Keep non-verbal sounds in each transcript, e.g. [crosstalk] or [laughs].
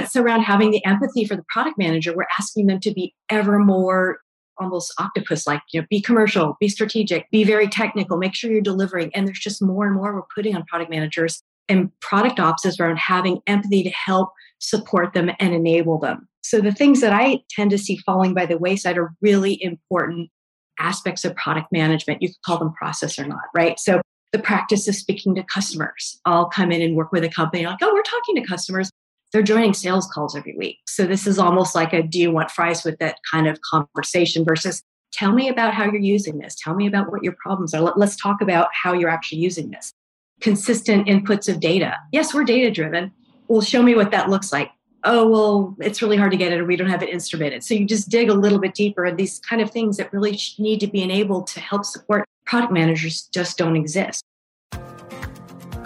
it's around having the empathy for the product manager. We're asking them to be ever more almost octopus like you know be commercial be strategic be very technical make sure you're delivering. And there's just more and more we're putting on product managers and product ops is around having empathy to help support them and enable them. So the things that i tend to see falling by the wayside are really important aspects of product management. You could call them process or not right? So the practice of speaking to customers. I'll come in and work with a company like oh we're talking to customers they're joining sales calls every week. So this is almost like a do you want fries with that kind of conversation versus tell me about how you're using this. Tell me about what your problems are. Let, us talk about how you're actually using this. Consistent inputs of data. Yes, we're data driven. Well, show me what that looks like. Oh, well, it's really hard to get it or we don't have it instrumented. So you just dig a little bit deeper and these kind of things that really need to be enabled to help support product managers just don't exist.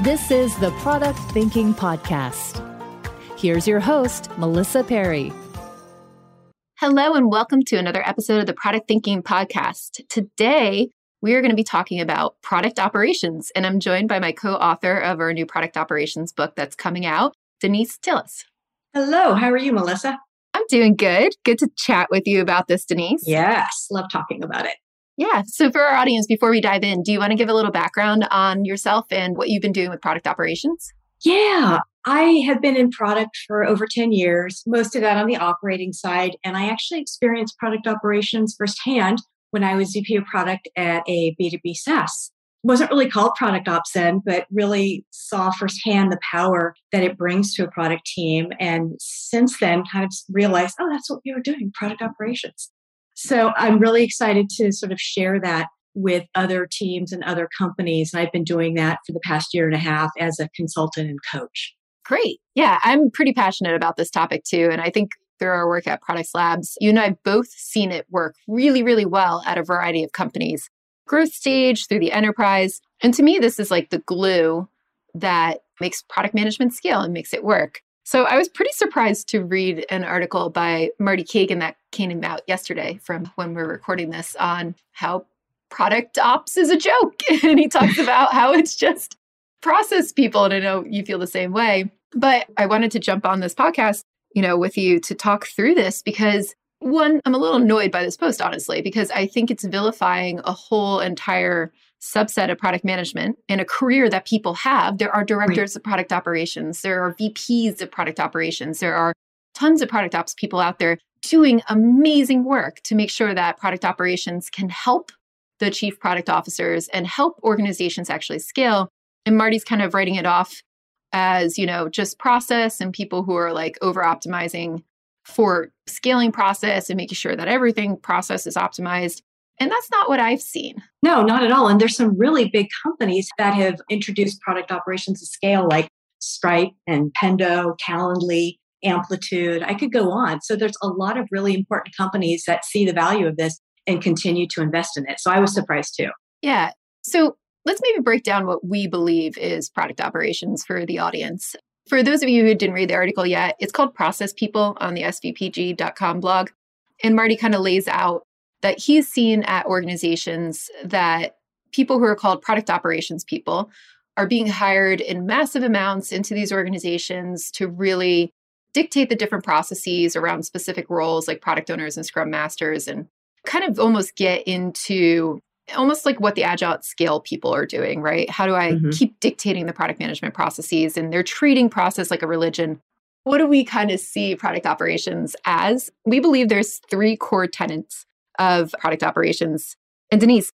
This is the Product Thinking Podcast. Here's your host, Melissa Perri. Hello, and welcome to another episode of the Product Thinking Podcast. Today, we are going to be talking about product operations, and I'm joined by my co author of our new product operations book that's coming out, Denise Tilles. Hello, how are you, Melissa? I'm doing good. Good to chat with you about this, Denise. Yes, love talking about it. Yeah. So, for our audience, before we dive in, do you want to give a little background on yourself and what you've been doing with product operations? Yeah. I have been in product for over 10 years, most of that on the operating side. And I actually experienced product operations firsthand when I was VP of product at a B2B SaaS. Wasn't really called product ops then, but really saw firsthand the power that it brings to a product team. And since then, kind of realized, oh, that's what we were doing product operations. So I'm really excited to sort of share that with other teams and other companies. And I've been doing that for the past year and a half as a consultant and coach. Great. Yeah, I'm pretty passionate about this topic too. And I think through our work at Produx Labs, you and I have both seen it work really, really well at a variety of companies, growth stage through the enterprise. And to me, this is like the glue that makes product management scale and makes it work. So I was pretty surprised to read an article by Marty Cagan that came out yesterday from when we're recording this on how product ops is a joke. [laughs] and he talks about how it's just process people. And I know you feel the same way. But I wanted to jump on this podcast, you know, with you to talk through this because one, I'm a little annoyed by this post, honestly, because I think it's vilifying a whole entire subset of product management in a career that people have. There are directors right. of product operations, there are VPs of product operations, there are tons of product ops people out there doing amazing work to make sure that product operations can help the chief product officers and help organizations actually scale. And Marty's kind of writing it off as, you know, just process and people who are like over optimizing for scaling process and making sure that everything process is optimized. And that's not what I've seen. No, not at all. And there's some really big companies that have introduced product operations to scale, like Stripe and Pendo, Calendly, Amplitude. I could go on. So there's a lot of really important companies that see the value of this and continue to invest in it. So I was surprised too. Yeah. So let's maybe break down what we believe is product operations for the audience. For those of you who didn't read the article yet, it's called Process People on the svpg.com blog. And Marty kind of lays out that he's seen at organizations that people who are called product operations people are being hired in massive amounts into these organizations to really dictate the different processes around specific roles like product owners and scrum masters and kind of almost get into almost like what the agile at scale people are doing right? How do i mm-hmm. keep dictating the product management processes and they're treating process like a religion? What do we kind of see product operations as? We believe there's three core tenets of product operations. And Denise,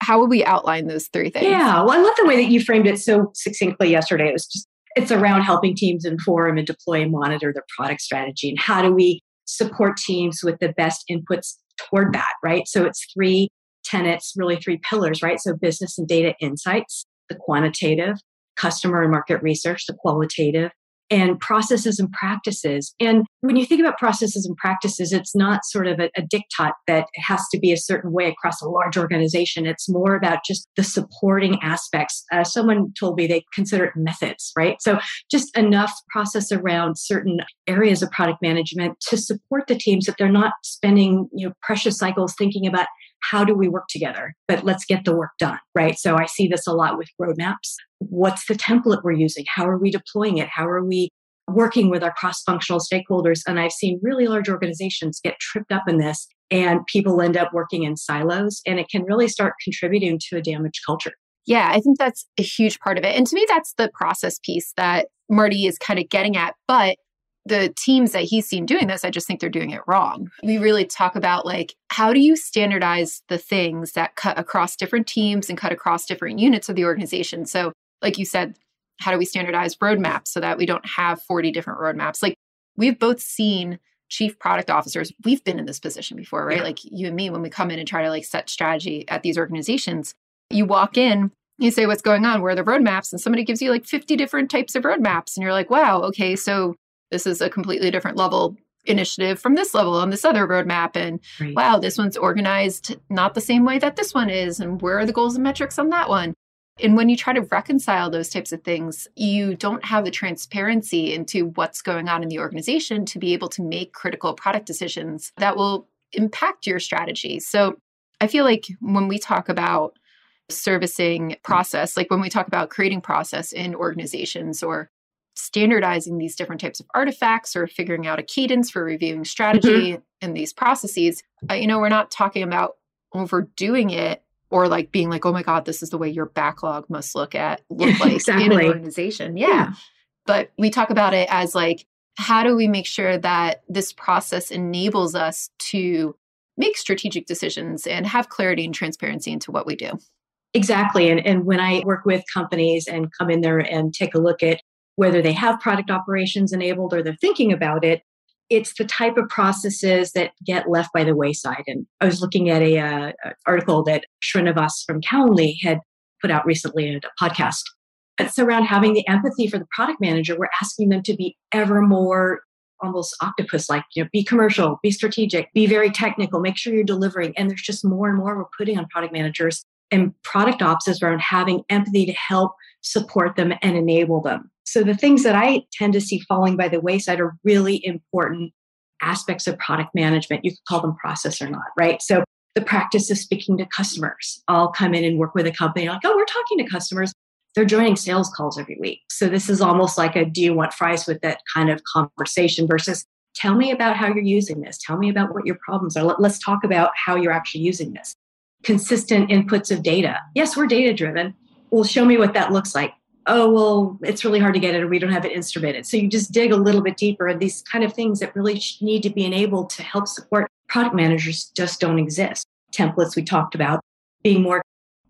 how would we outline those three things? Yeah, well, I love the way that you framed it so succinctly yesterday. It was just, it's around helping teams inform and deploy and monitor their product strategy. And how do we support teams with the best inputs toward that, right? So it's three tenets, really three pillars, right? So business and data insights, the quantitative, customer and market research, the qualitative, and processes and practices. And when you think about processes and practices, it's not sort of a, a diktat that has to be a certain way across a large organization. It's more about just the supporting aspects. Uh, someone told me they consider it methods, right? So just enough process around certain areas of product management to support the teams that they're not spending you know precious cycles thinking about how do we work together? But let's get the work done, right? So I see this a lot with roadmaps. What's the template we're using? How are we deploying it? How are we working with our cross functional stakeholders? And I've seen really large organizations get tripped up in this, and people end up working in silos, and it can really start contributing to a damaged culture. Yeah, I think that's a huge part of it. And to me, that's the process piece that Marty is kind of getting at. But the teams that he's seen doing this, I just think they're doing it wrong. We really talk about like, how do you standardize the things that cut across different teams and cut across different units of the organization? So, like you said, how do we standardize roadmaps so that we don't have 40 different roadmaps? Like, we've both seen chief product officers, we've been in this position before, right? Yeah. Like you and me, when we come in and try to like set strategy at these organizations, you walk in, you say what's going on, where are the roadmaps? And somebody gives you like 50 different types of roadmaps. And you're like, wow, okay, so this is a completely different level initiative from this level on this other roadmap and right. wow this one's organized not the same way that this one is and where are the goals and metrics on that one and when you try to reconcile those types of things you don't have the transparency into what's going on in the organization to be able to make critical product decisions that will impact your strategy so i feel like when we talk about servicing process like when we talk about creating process in organizations or standardizing these different types of artifacts or figuring out a cadence for reviewing strategy mm-hmm. in these processes, uh, you know, we're not talking about overdoing it or like being like, oh my God, this is the way your backlog must look at [laughs] look like exactly. in an organization. Yeah. yeah. But we talk about it as like, how do we make sure that this process enables us to make strategic decisions and have clarity and transparency into what we do? Exactly. And, and when I work with companies and come in there and take a look at whether they have product operations enabled or they're thinking about it, it's the type of processes that get left by the wayside. And I was looking at a, uh, article that Srinivas from Calendly had put out recently in a podcast. It's around having the empathy for the product manager. We're asking them to be ever more almost octopus like you know be commercial be strategic be very technical make sure you're delivering and there's just more and more we're putting on product managers and product ops is around having empathy to help support them and enable them so the things that I tend to see falling by the wayside are really important aspects of product management. You could call them process or not, right? So the practice of speaking to customers. I'll come in and work with a company like, oh, we're talking to customers. They're joining sales calls every week. So this is almost like a do you want fries with that kind of conversation versus tell me about how you're using this. Tell me about what your problems are. Let, us talk about how you're actually using this. Consistent inputs of data. Yes, we're data driven. Well, show me what that looks like. Oh well it's really hard to get it or we don't have it instrumented. So you just dig a little bit deeper and these kind of things that really need to be enabled to help support product managers just don't exist. Templates we talked about being more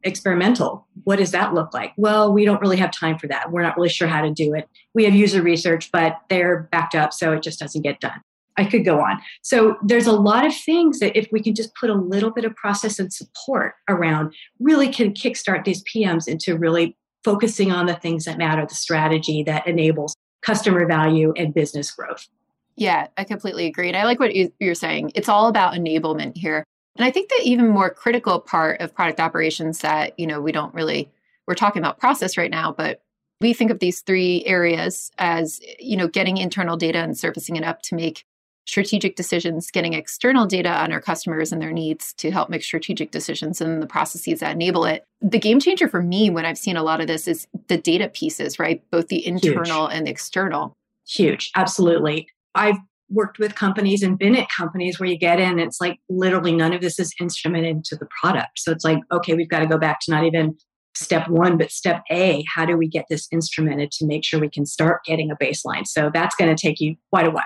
experimental. What does that look like? Well we don't really have time for that. We're not really sure how to do it. We have user research but they're backed up so it just doesn't get done I could go on. So there's a lot of things that if we can just put a little bit of process and support around, really can kickstart these PMs into really focusing on the things that matter, the strategy that enables customer value and business growth. Yeah, I completely agree. And I like what you're saying. It's all about enablement here. And I think the even more critical part of product operations that, you know, we don't really, we're talking about process right now, but we think of these three areas as, you know, getting internal data and surfacing it up to make strategic decisions, getting external data on our customers and their needs to help make strategic decisions and the processes that enable it. The game changer for me when I've seen a lot of this is the data pieces, right? Both the internal Huge. and the external. Huge, absolutely. I've worked with companies and been at companies where you get in, it's like literally none of this is instrumented to the product. So it's like, okay, we've got to go back to not even step one, but step A, how do we get this instrumented to make sure we can start getting a baseline? So that's going to take you quite a while.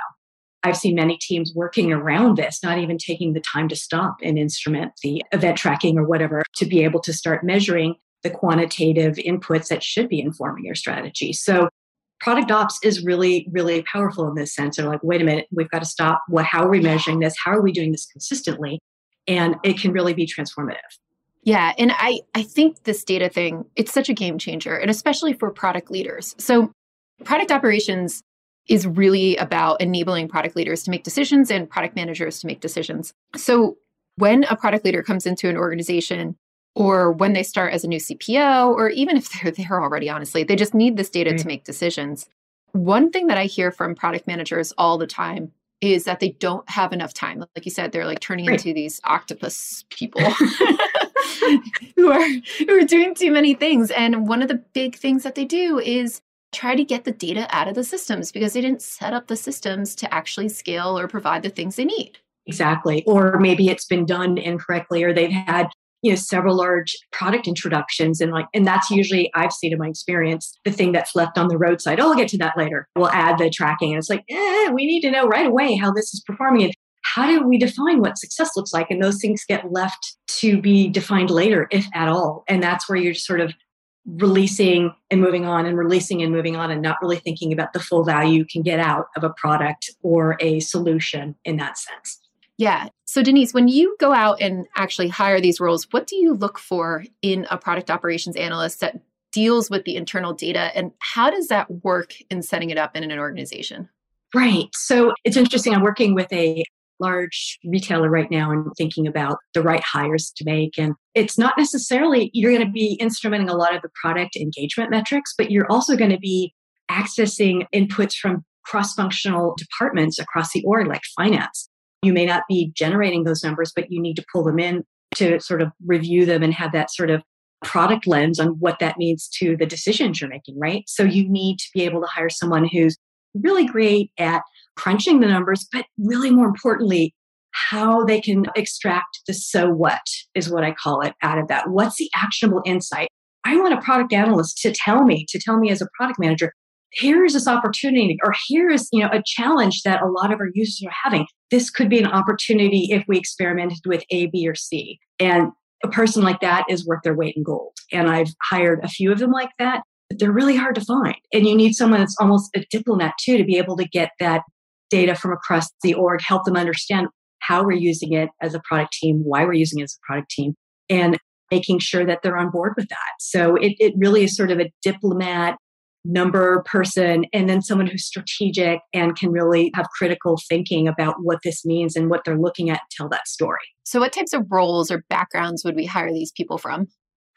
I've seen many teams working around this, not even taking the time to stop and instrument the event tracking or whatever to be able to start measuring the quantitative inputs that should be informing your strategy. So product ops is really, really powerful in this sense. They're like, wait a minute, we've got to stop. What, how are we measuring this? How are we doing this consistently? And it can really be transformative. Yeah, and I I think this data thing, it's such a game changer, and especially for product leaders. So product operations is really about enabling product leaders to make decisions and product managers to make decisions. So, when a product leader comes into an organization or when they start as a new CPO, or even if they're [laughs] there already, honestly, they just need this data to mm. make decisions. One thing that I hear from product managers all the time is that they don't have enough time. Like you said, they're like turning right. into these octopus people [laughs] [laughs] who are who are doing too many things. And one of the big things that they do is try to get the data out of the systems because they didn't set up the systems to actually scale or provide the things they need. Exactly. Or maybe it's been done incorrectly or they've had you know several large product introductions and like and that's usually i've seen in my experience the thing that's left on the roadside oh i'll get to that later we'll add the tracking and it's like eh, we need to know right away how this is performing and how do we define what success looks like and those things get left to be defined later if at all and that's where you're just sort of releasing and moving on and releasing and moving on and not really thinking about the full value you can get out of a product or a solution in that sense. Yeah. So, Denise, when you go out and actually hire these roles, what do you look for in a product operations analyst that deals with the internal data? And how does that work in setting it up in an organization? Right. So, it's interesting. I'm working with a large retailer right now and thinking about the right hires to make. And it's not necessarily you're going to be instrumenting a lot of the product engagement metrics, but you're also going to be accessing inputs from cross functional departments across the org, like finance. You may not be generating those numbers, but you need to pull them in to sort of review them and have that sort of product lens on what that means to the decisions you're making, right? So you need to be able to hire someone who's really great at crunching the numbers, but really more importantly, how they can extract the so what is what I call it out of that. What's the actionable insight? I want a product analyst to tell me, to tell me as a product manager, here is this opportunity, or here is you know a challenge that a lot of our users are having. This could be an opportunity if we experimented with A, B, or C. And a person like that is worth their weight in gold. And I've hired a few of them like that, but they're really hard to find. And you need someone that's almost a diplomat too to be able to get that data from across the org, help them understand how we're using it as a product team, why we're using it as a product team, and making sure that they're on board with that. So it, it really is sort of a diplomat number person and then someone who's strategic and can really have critical thinking about what this means and what they're looking at to tell that story. So what types of roles or backgrounds would we hire these people from?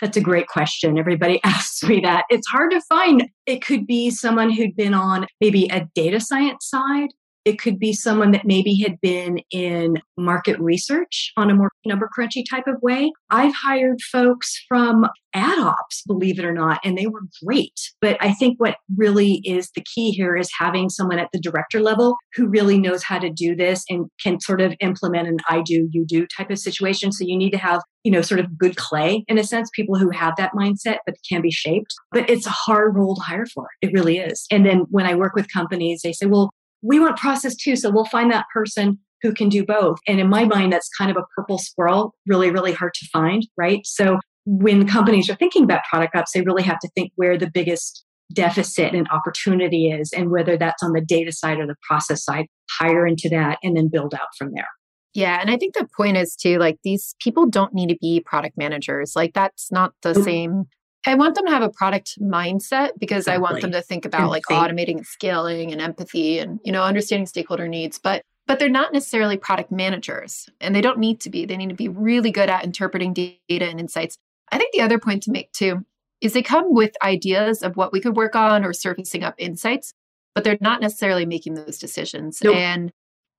That's a great question. Everybody [laughs] asks me that. It's hard to find. It could be someone who'd been on maybe a data science side it could be someone that maybe had been in market research on a more number crunchy type of way. I've hired folks from ad ops, believe it or not, and they were great. But I think what really is the key here is having someone at the director level who really knows how to do this and can sort of implement an I do, you do type of situation. So you need to have you know, sort of good clay in a sense, people who have that mindset but can be shaped. But it's a hard role to hire for. It really is. And then when I work with companies, they say, well, we want process too. So we'll find that person who can do both. And in my mind, that's kind of a purple squirrel, really, really hard to find, right? So when companies are thinking about product ops, they really have to think where the biggest deficit and opportunity is, and whether that's on the data side or the process side, hire into that and then build out from there. Yeah. And I think the point is too, like these people don't need to be product managers. Like that's not the same I want them to have a product mindset because exactly. I want them to think about like automating and scaling and empathy and you know understanding stakeholder needs but but they're not necessarily product managers and they don't need to be they need to be really good at interpreting data and insights. I think the other point to make too is they come with ideas of what we could work on or surfacing up insights but they're not necessarily making those decisions nope. and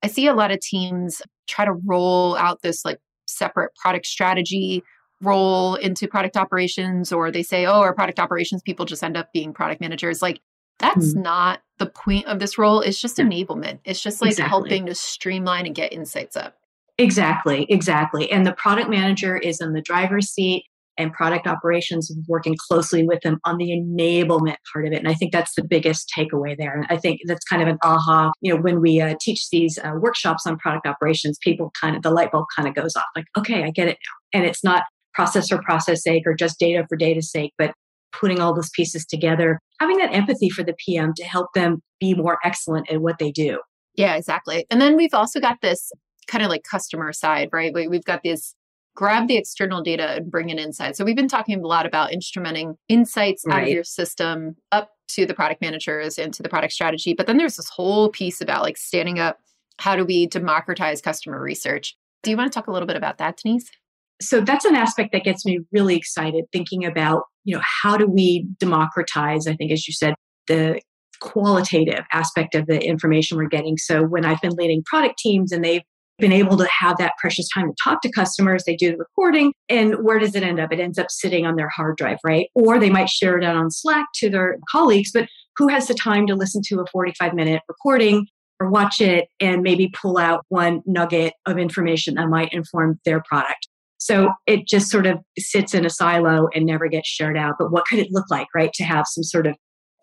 I see a lot of teams try to roll out this like separate product strategy role into product operations or they say oh our product operations people just end up being product managers like that's mm-hmm. not the point of this role it's just enablement it's just like exactly. helping to streamline and get insights up exactly exactly and the product manager is in the driver's seat and product operations is working closely with them on the enablement part of it. And I think that's the biggest takeaway there. And I think that's kind of an aha. You know, when we uh, teach these uh, workshops on product operations, people kind of, the light bulb kind of goes off like, okay, I get it now. And it's not process for process sake or just data for data sake, but putting all those pieces together, having that empathy for the PM to help them be more excellent at what they do. Yeah, exactly. And then we've also got this kind of like customer side, right? We've got this grab the external data and bring it inside. So we've been talking a lot about instrumenting insights right. out of your system up to the product managers and to the product strategy. But then there's this whole piece about like standing up how do we democratize customer research? Do you want to talk a little bit about that, Denise? So that's an aspect that gets me really excited thinking about, you know, how do we democratize, I think, as you said, the qualitative aspect of the information we're getting. So when I've been leading product teams and they've been able to have that precious time to talk to customers. They do the recording, and where does it end up? It ends up sitting on their hard drive, right? Or they might share it out on Slack to their colleagues, but who has the time to listen to a 45 minute recording or watch it and maybe pull out one nugget of information that might inform their product? So it just sort of sits in a silo and never gets shared out. But what could it look like, right? To have some sort of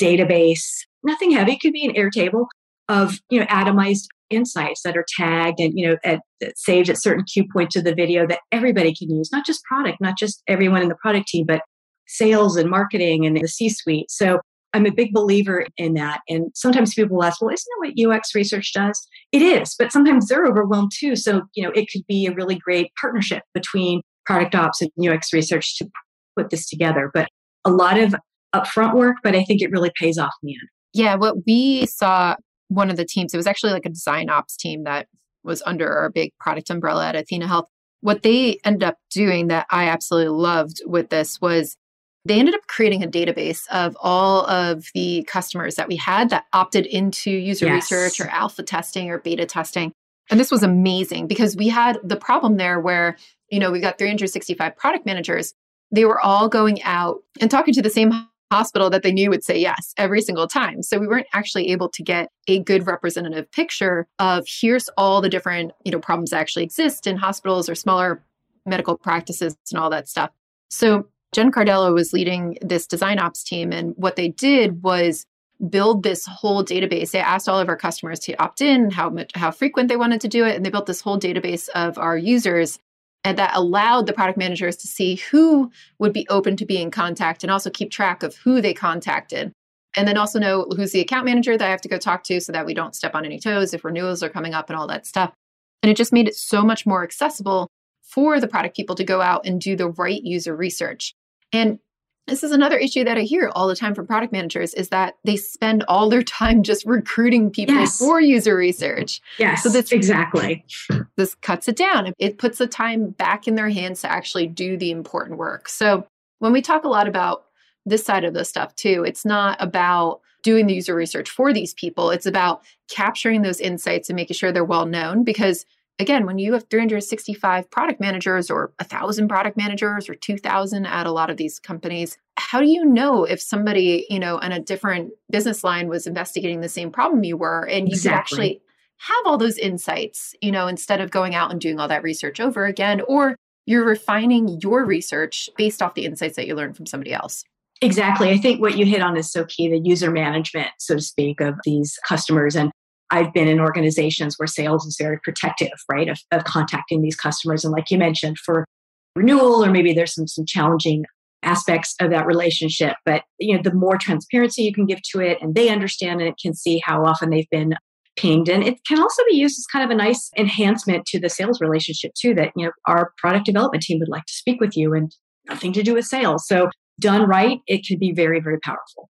database, nothing heavy, it could be an Airtable of you know atomized insights that are tagged and you know at, saved at certain cue points of the video that everybody can use not just product not just everyone in the product team but sales and marketing and the c suite so i'm a big believer in that and sometimes people ask well isn't that what ux research does it is but sometimes they're overwhelmed too so you know it could be a really great partnership between product ops and ux research to put this together but a lot of upfront work but i think it really pays off in the end yeah, what we saw one of the teams, it was actually like a design ops team that was under our big product umbrella at Athena Health. What they ended up doing that I absolutely loved with this was they ended up creating a database of all of the customers that we had that opted into user yes. research or alpha testing or beta testing. And this was amazing because we had the problem there where, you know, we got 365 product managers. They were all going out and talking to the same hospital that they knew would say yes every single time. So we weren't actually able to get a good representative picture of here's all the different, you know, problems that actually exist in hospitals or smaller medical practices and all that stuff. So Jen Cardello was leading this design ops team and what they did was build this whole database. They asked all of our customers to opt in, how much how frequent they wanted to do it, and they built this whole database of our users and that allowed the product managers to see who would be open to be in contact and also keep track of who they contacted. And then also know who's the account manager that I have to go talk to so that we don't step on any toes if renewals are coming up and all that stuff. And it just made it so much more accessible for the product people to go out and do the right user research. And this is another issue that I hear all the time from product managers is that they spend all their time just recruiting people yes. for user research. Yes. So this exactly. This cuts it down. It puts the time back in their hands to actually do the important work. So when we talk a lot about this side of the stuff too, it's not about doing the user research for these people. It's about capturing those insights and making sure they're well known because again, when you have 365 product managers or 1,000 product managers or 2,000 at a lot of these companies, how do you know if somebody, you know, on a different business line was investigating the same problem you were and you exactly. could actually have all those insights, you know, instead of going out and doing all that research over again, or you're refining your research based off the insights that you learned from somebody else. Exactly. I think what you hit on is so key the user management, so to speak, of these customers. And I've been in organizations where sales is very protective, right, of, of contacting these customers. And like you mentioned, for renewal, or maybe there's some some challenging aspects of that relationship. But you know, the more transparency you can give to it, and they understand and it can see how often they've been pinged, and it can also be used as kind of a nice enhancement to the sales relationship too. That you know, our product development team would like to speak with you, and nothing to do with sales. So done right, it can be very very powerful.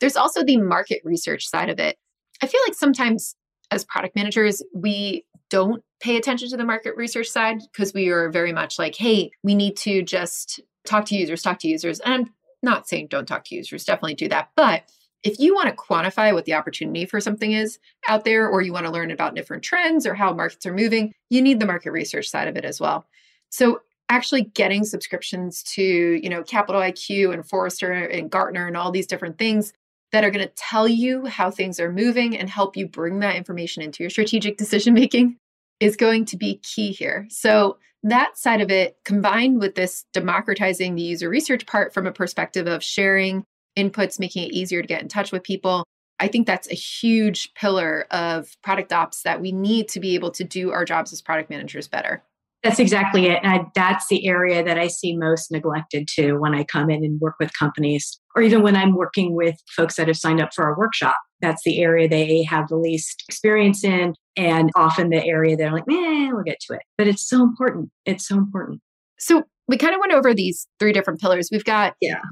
There's also the market research side of it. I feel like sometimes as product managers, we don't pay attention to the market research side because we are very much like, hey, we need to just talk to users, talk to users. And I'm not saying don't talk to users, definitely do that. But if you want to quantify what the opportunity for something is out there, or you want to learn about different trends or how markets are moving, you need the market research side of it as well. So actually getting subscriptions to, you know, Capital IQ and Forrester and Gartner and all these different things that are going to tell you how things are moving and help you bring that information into your strategic decision making is going to be key here. So, that side of it combined with this democratizing the user research part from a perspective of sharing inputs, making it easier to get in touch with people. I think that's a huge pillar of product ops that we need to be able to do our jobs as product managers better. That's exactly it. And I, that's the area that I see most neglected too when I come in and work with companies, or even when I'm working with folks that have signed up for our workshop. that's the area they have the least experience in, and often the area they're like, man, we'll get to it. But it's so important. It's so important. So we kind of went over these three different pillars. We've got yeah.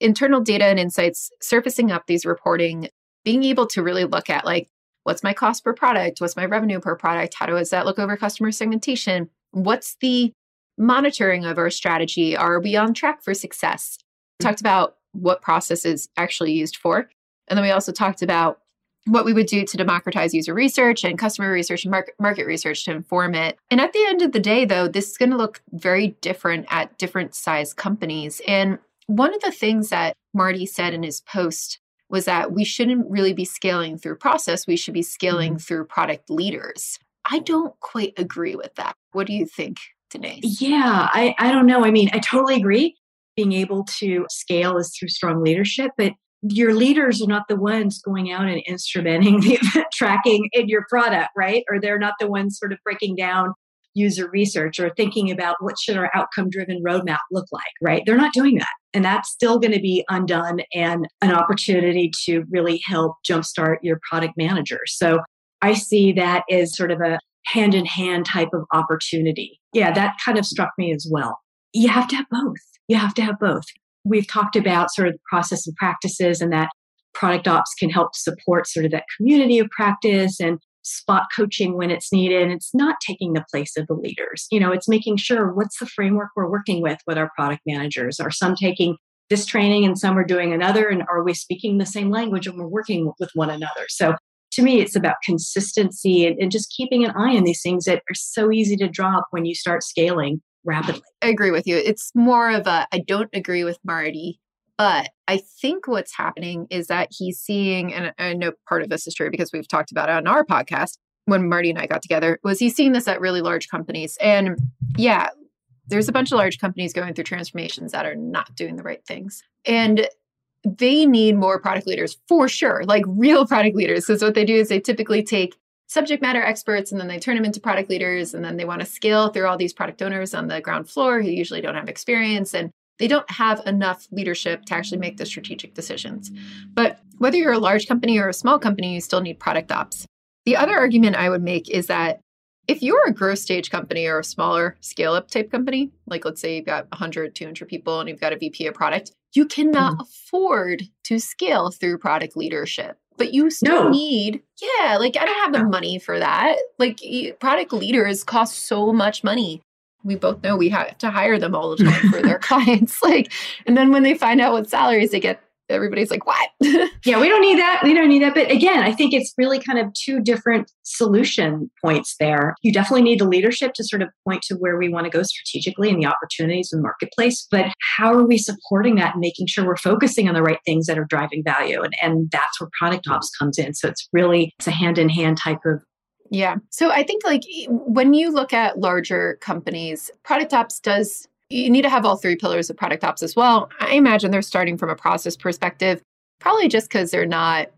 internal data and insights surfacing up these reporting, being able to really look at like, what's my cost per product? What's my revenue per product? How does that look over customer segmentation? What's the monitoring of our strategy? Are we on track for success? We talked about what process is actually used for. And then we also talked about what we would do to democratize user research and customer research and market, market research to inform it. And at the end of the day, though, this is going to look very different at different size companies. And one of the things that Marty said in his post was that we shouldn't really be scaling through process, we should be scaling mm-hmm. through product leaders. I don't quite agree with that. What do you think, Denise? Yeah, I, I don't know. I mean, I totally agree. Being able to scale is through strong leadership, but your leaders are not the ones going out and instrumenting [laughs] the event tracking in your product, right? Or they're not the ones sort of breaking down user research or thinking about what should our outcome driven roadmap look like, right? They're not doing that. And that's still going to be undone and an opportunity to really help jumpstart your product manager. So I see that as sort of a hand in hand type of opportunity. Yeah, that kind of struck me as well. You have to have both. You have to have both we've talked about sort of the process and practices and that product ops can help support sort of that community of practice and spot coaching when it's needed. And it's not taking the place of the leaders. You know, it's making sure what's the framework we're working with with our product managers. Are some taking this training and some are doing another? And are we speaking the same language and we're working with one another? So to me, it's about consistency and, and just keeping an eye on these things that are so easy to drop when you start scaling rapidly. I agree with you. It's more of a I don't agree with Marty, but I think what's happening is that he's seeing, and I know part of this is true because we've talked about it on our podcast when Marty and I got together, was he's seeing this at really large companies. And yeah, there's a bunch of large companies going through transformations that are not doing the right things. And they need more product leaders for sure, like real product leaders. Because what they do is they typically take subject matter experts and then they turn them into product leaders and then they want to scale through all these product owners on the ground floor who usually don't have experience and they don't have enough leadership to actually make the strategic decisions. But whether you're a large company or a small company, you still need product ops. The other argument I would make is that if you're a growth stage company or a smaller scale up type company, like let's say you've got 100, 200 people and you've got a VP of product, you cannot mm-hmm. afford to scale through product leadership but you still no. need yeah like i don't have the money for that like product leaders cost so much money we both know we have to hire them all the time for their [laughs] clients like and then when they find out what salaries they get everybody's like, what? [laughs] yeah, we don't need that. We don't need that. But again, I think it's really kind of two different solution points there. You definitely need the leadership to sort of point to where we want to go strategically and the opportunities in the marketplace. But how are we supporting that and making sure we're focusing on the right things that are driving value? And, and that's where product ops comes in. So it's really, it's a hand in hand type of yeah. So I think like when you look at larger companies, product ops does you need to have all three pillars of product ops as well. I imagine they're starting from a process perspective, probably just because they're not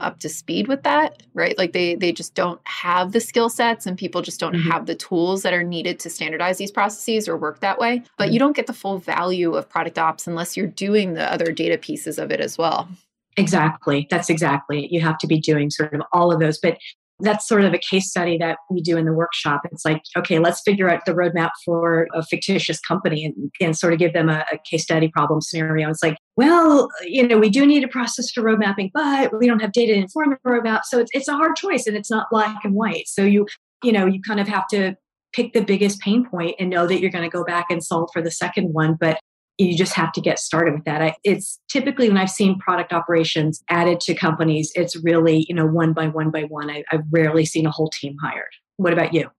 up to speed with that, right? Like they they just don't have the skill sets and people just don't mm-hmm. have the tools that are needed to standardize these processes or work that way. But mm-hmm. you don't get the full value of product ops unless you're doing the other data pieces of it as well. Exactly. That's exactly. You have to be doing sort of all of those. But that's sort of a case study that we do in the workshop. It's like, okay, let's figure out the roadmap for a fictitious company and, and sort of give them a, a, case study problem scenario. It's like, well, you know, we do need a process for road mapping, but we don't have data to inform the roadmap. So it's, it's a hard choice and it's not black and white. So you, you know, you kind of have to pick the biggest pain point and know that you're going to go back and solve for the second one. But you just have to get started with that. I, it's typically when I've seen product operations added to companies, it's really, you know, one by one by one. I, have rarely seen a whole team hired. What about you?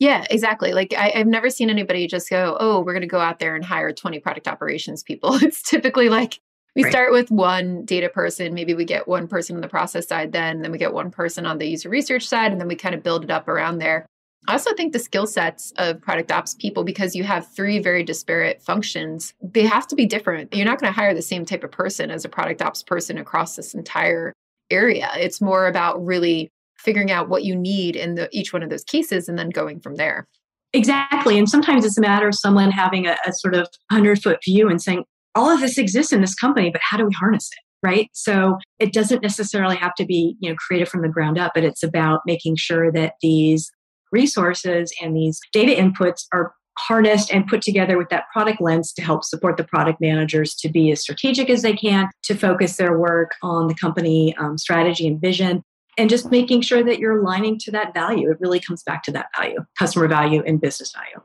Yeah, exactly. Like I, have never seen anybody just go, oh, we're going to go out there and hire 20 product operations people. [laughs] It's typically like we right. start with one data person. Maybe we get one person on the process side, then, then we get one person on the user research side, and then we kind of build it up around there. I also think the skill sets of product ops people, because you have three very disparate functions, they have to be different. You're not going to hire the same type of person as a product ops person across this entire area. It's more about really figuring out what you need in the, each one of those cases and then going from there. Exactly. And sometimes it's a matter of someone having a, a sort of 100 foot view and saying, all of this exists in this company, but how do we harness it? right? So it doesn't necessarily have to be, you know, created from the ground up, but it's about making sure that these resources and these data inputs are harnessed and put together with that product lens to help support the product managers to be as strategic as they can, to focus their work on the company um, strategy and vision, and just making sure that you're aligning to that value. It really comes back to that value, customer value and business value.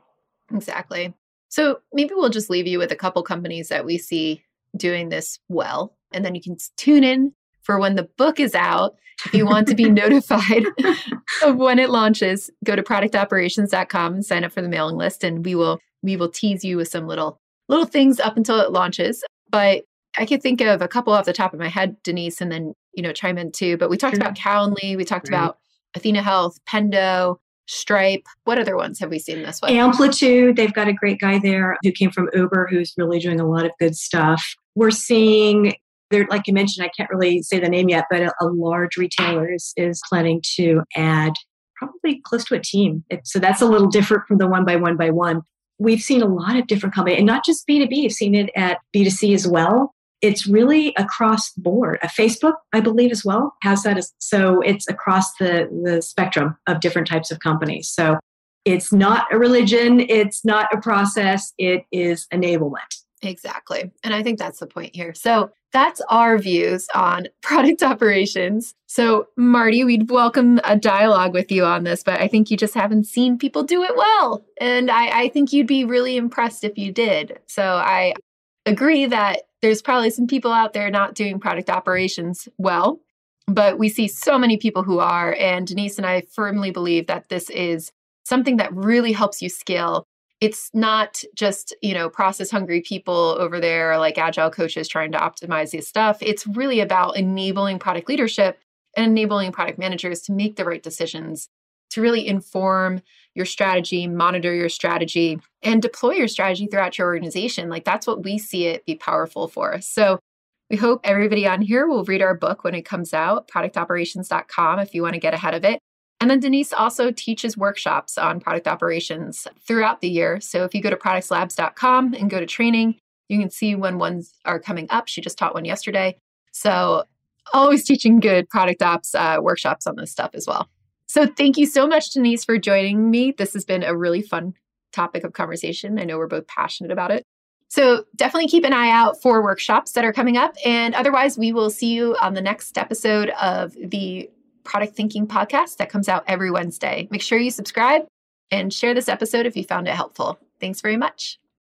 Exactly. So maybe we'll just leave you with a couple companies that we see doing this well. And then you can tune in for when the book is out. If you want to be [laughs] notified of when it launches, go to productoperations.com and sign up for the mailing list and we will we will tease you with some little little things up until it launches. But I could think of a couple off the top of my head, Denise, and then you know chime in too. But we talked sure. about Calendly, we talked right. about Athena Health, Pendo, Stripe. What other ones have we seen this with? Amplitude, they've got a great guy there who came from Uber who's really doing a lot of good stuff. We're seeing there, like you mentioned, I can't really say the name yet, but a, a large retailer is, is planning to add probably close to a team. It, so that's a little different from the one by one by one. We've seen a lot of different companies, and not just B2B, we have seen it at B2C as well. It's really across the board. A Facebook, I believe, as well, has that. As, so it's across the, the spectrum of different types of companies. So it's not a religion, it's not a process, it is enablement. Exactly. And I think that's the point here. So that's our views on [laughs] product operations. So, Marty, we'd welcome a dialogue with you on this, but I think you just haven't seen people do it well. And I, I think you'd be really impressed if you did. So, I agree that there's probably some people out there not doing product operations well, but we see so many people who are. And Denise and I firmly believe that this is something that really helps you scale it's not just you know process hungry people over there like agile coaches trying to optimize this stuff. It's really about enabling product leadership and enabling product managers to make the right decisions to really inform your strategy monitor your strategy and deploy your strategy throughout your organization. Like that's what we see it be powerful for. So we hope everybody on here will read our book when it comes out productoperations.com if you want to get ahead of it and then Denise also teaches workshops on product operations throughout the year. So if you go to produxlabs.com and go to training, you can see when ones are coming up. She just taught one yesterday. So always teaching good product ops uh, workshops on this stuff as well. So thank you so much, Denise, for joining me. This has been a really fun topic of conversation. I know we're both passionate about it. So definitely keep an eye out for workshops that are coming up. And otherwise, we will see you on the next episode of the Product Thinking podcast that comes out every Wednesday. Make sure you subscribe and share this episode if you found it helpful. Thanks very much.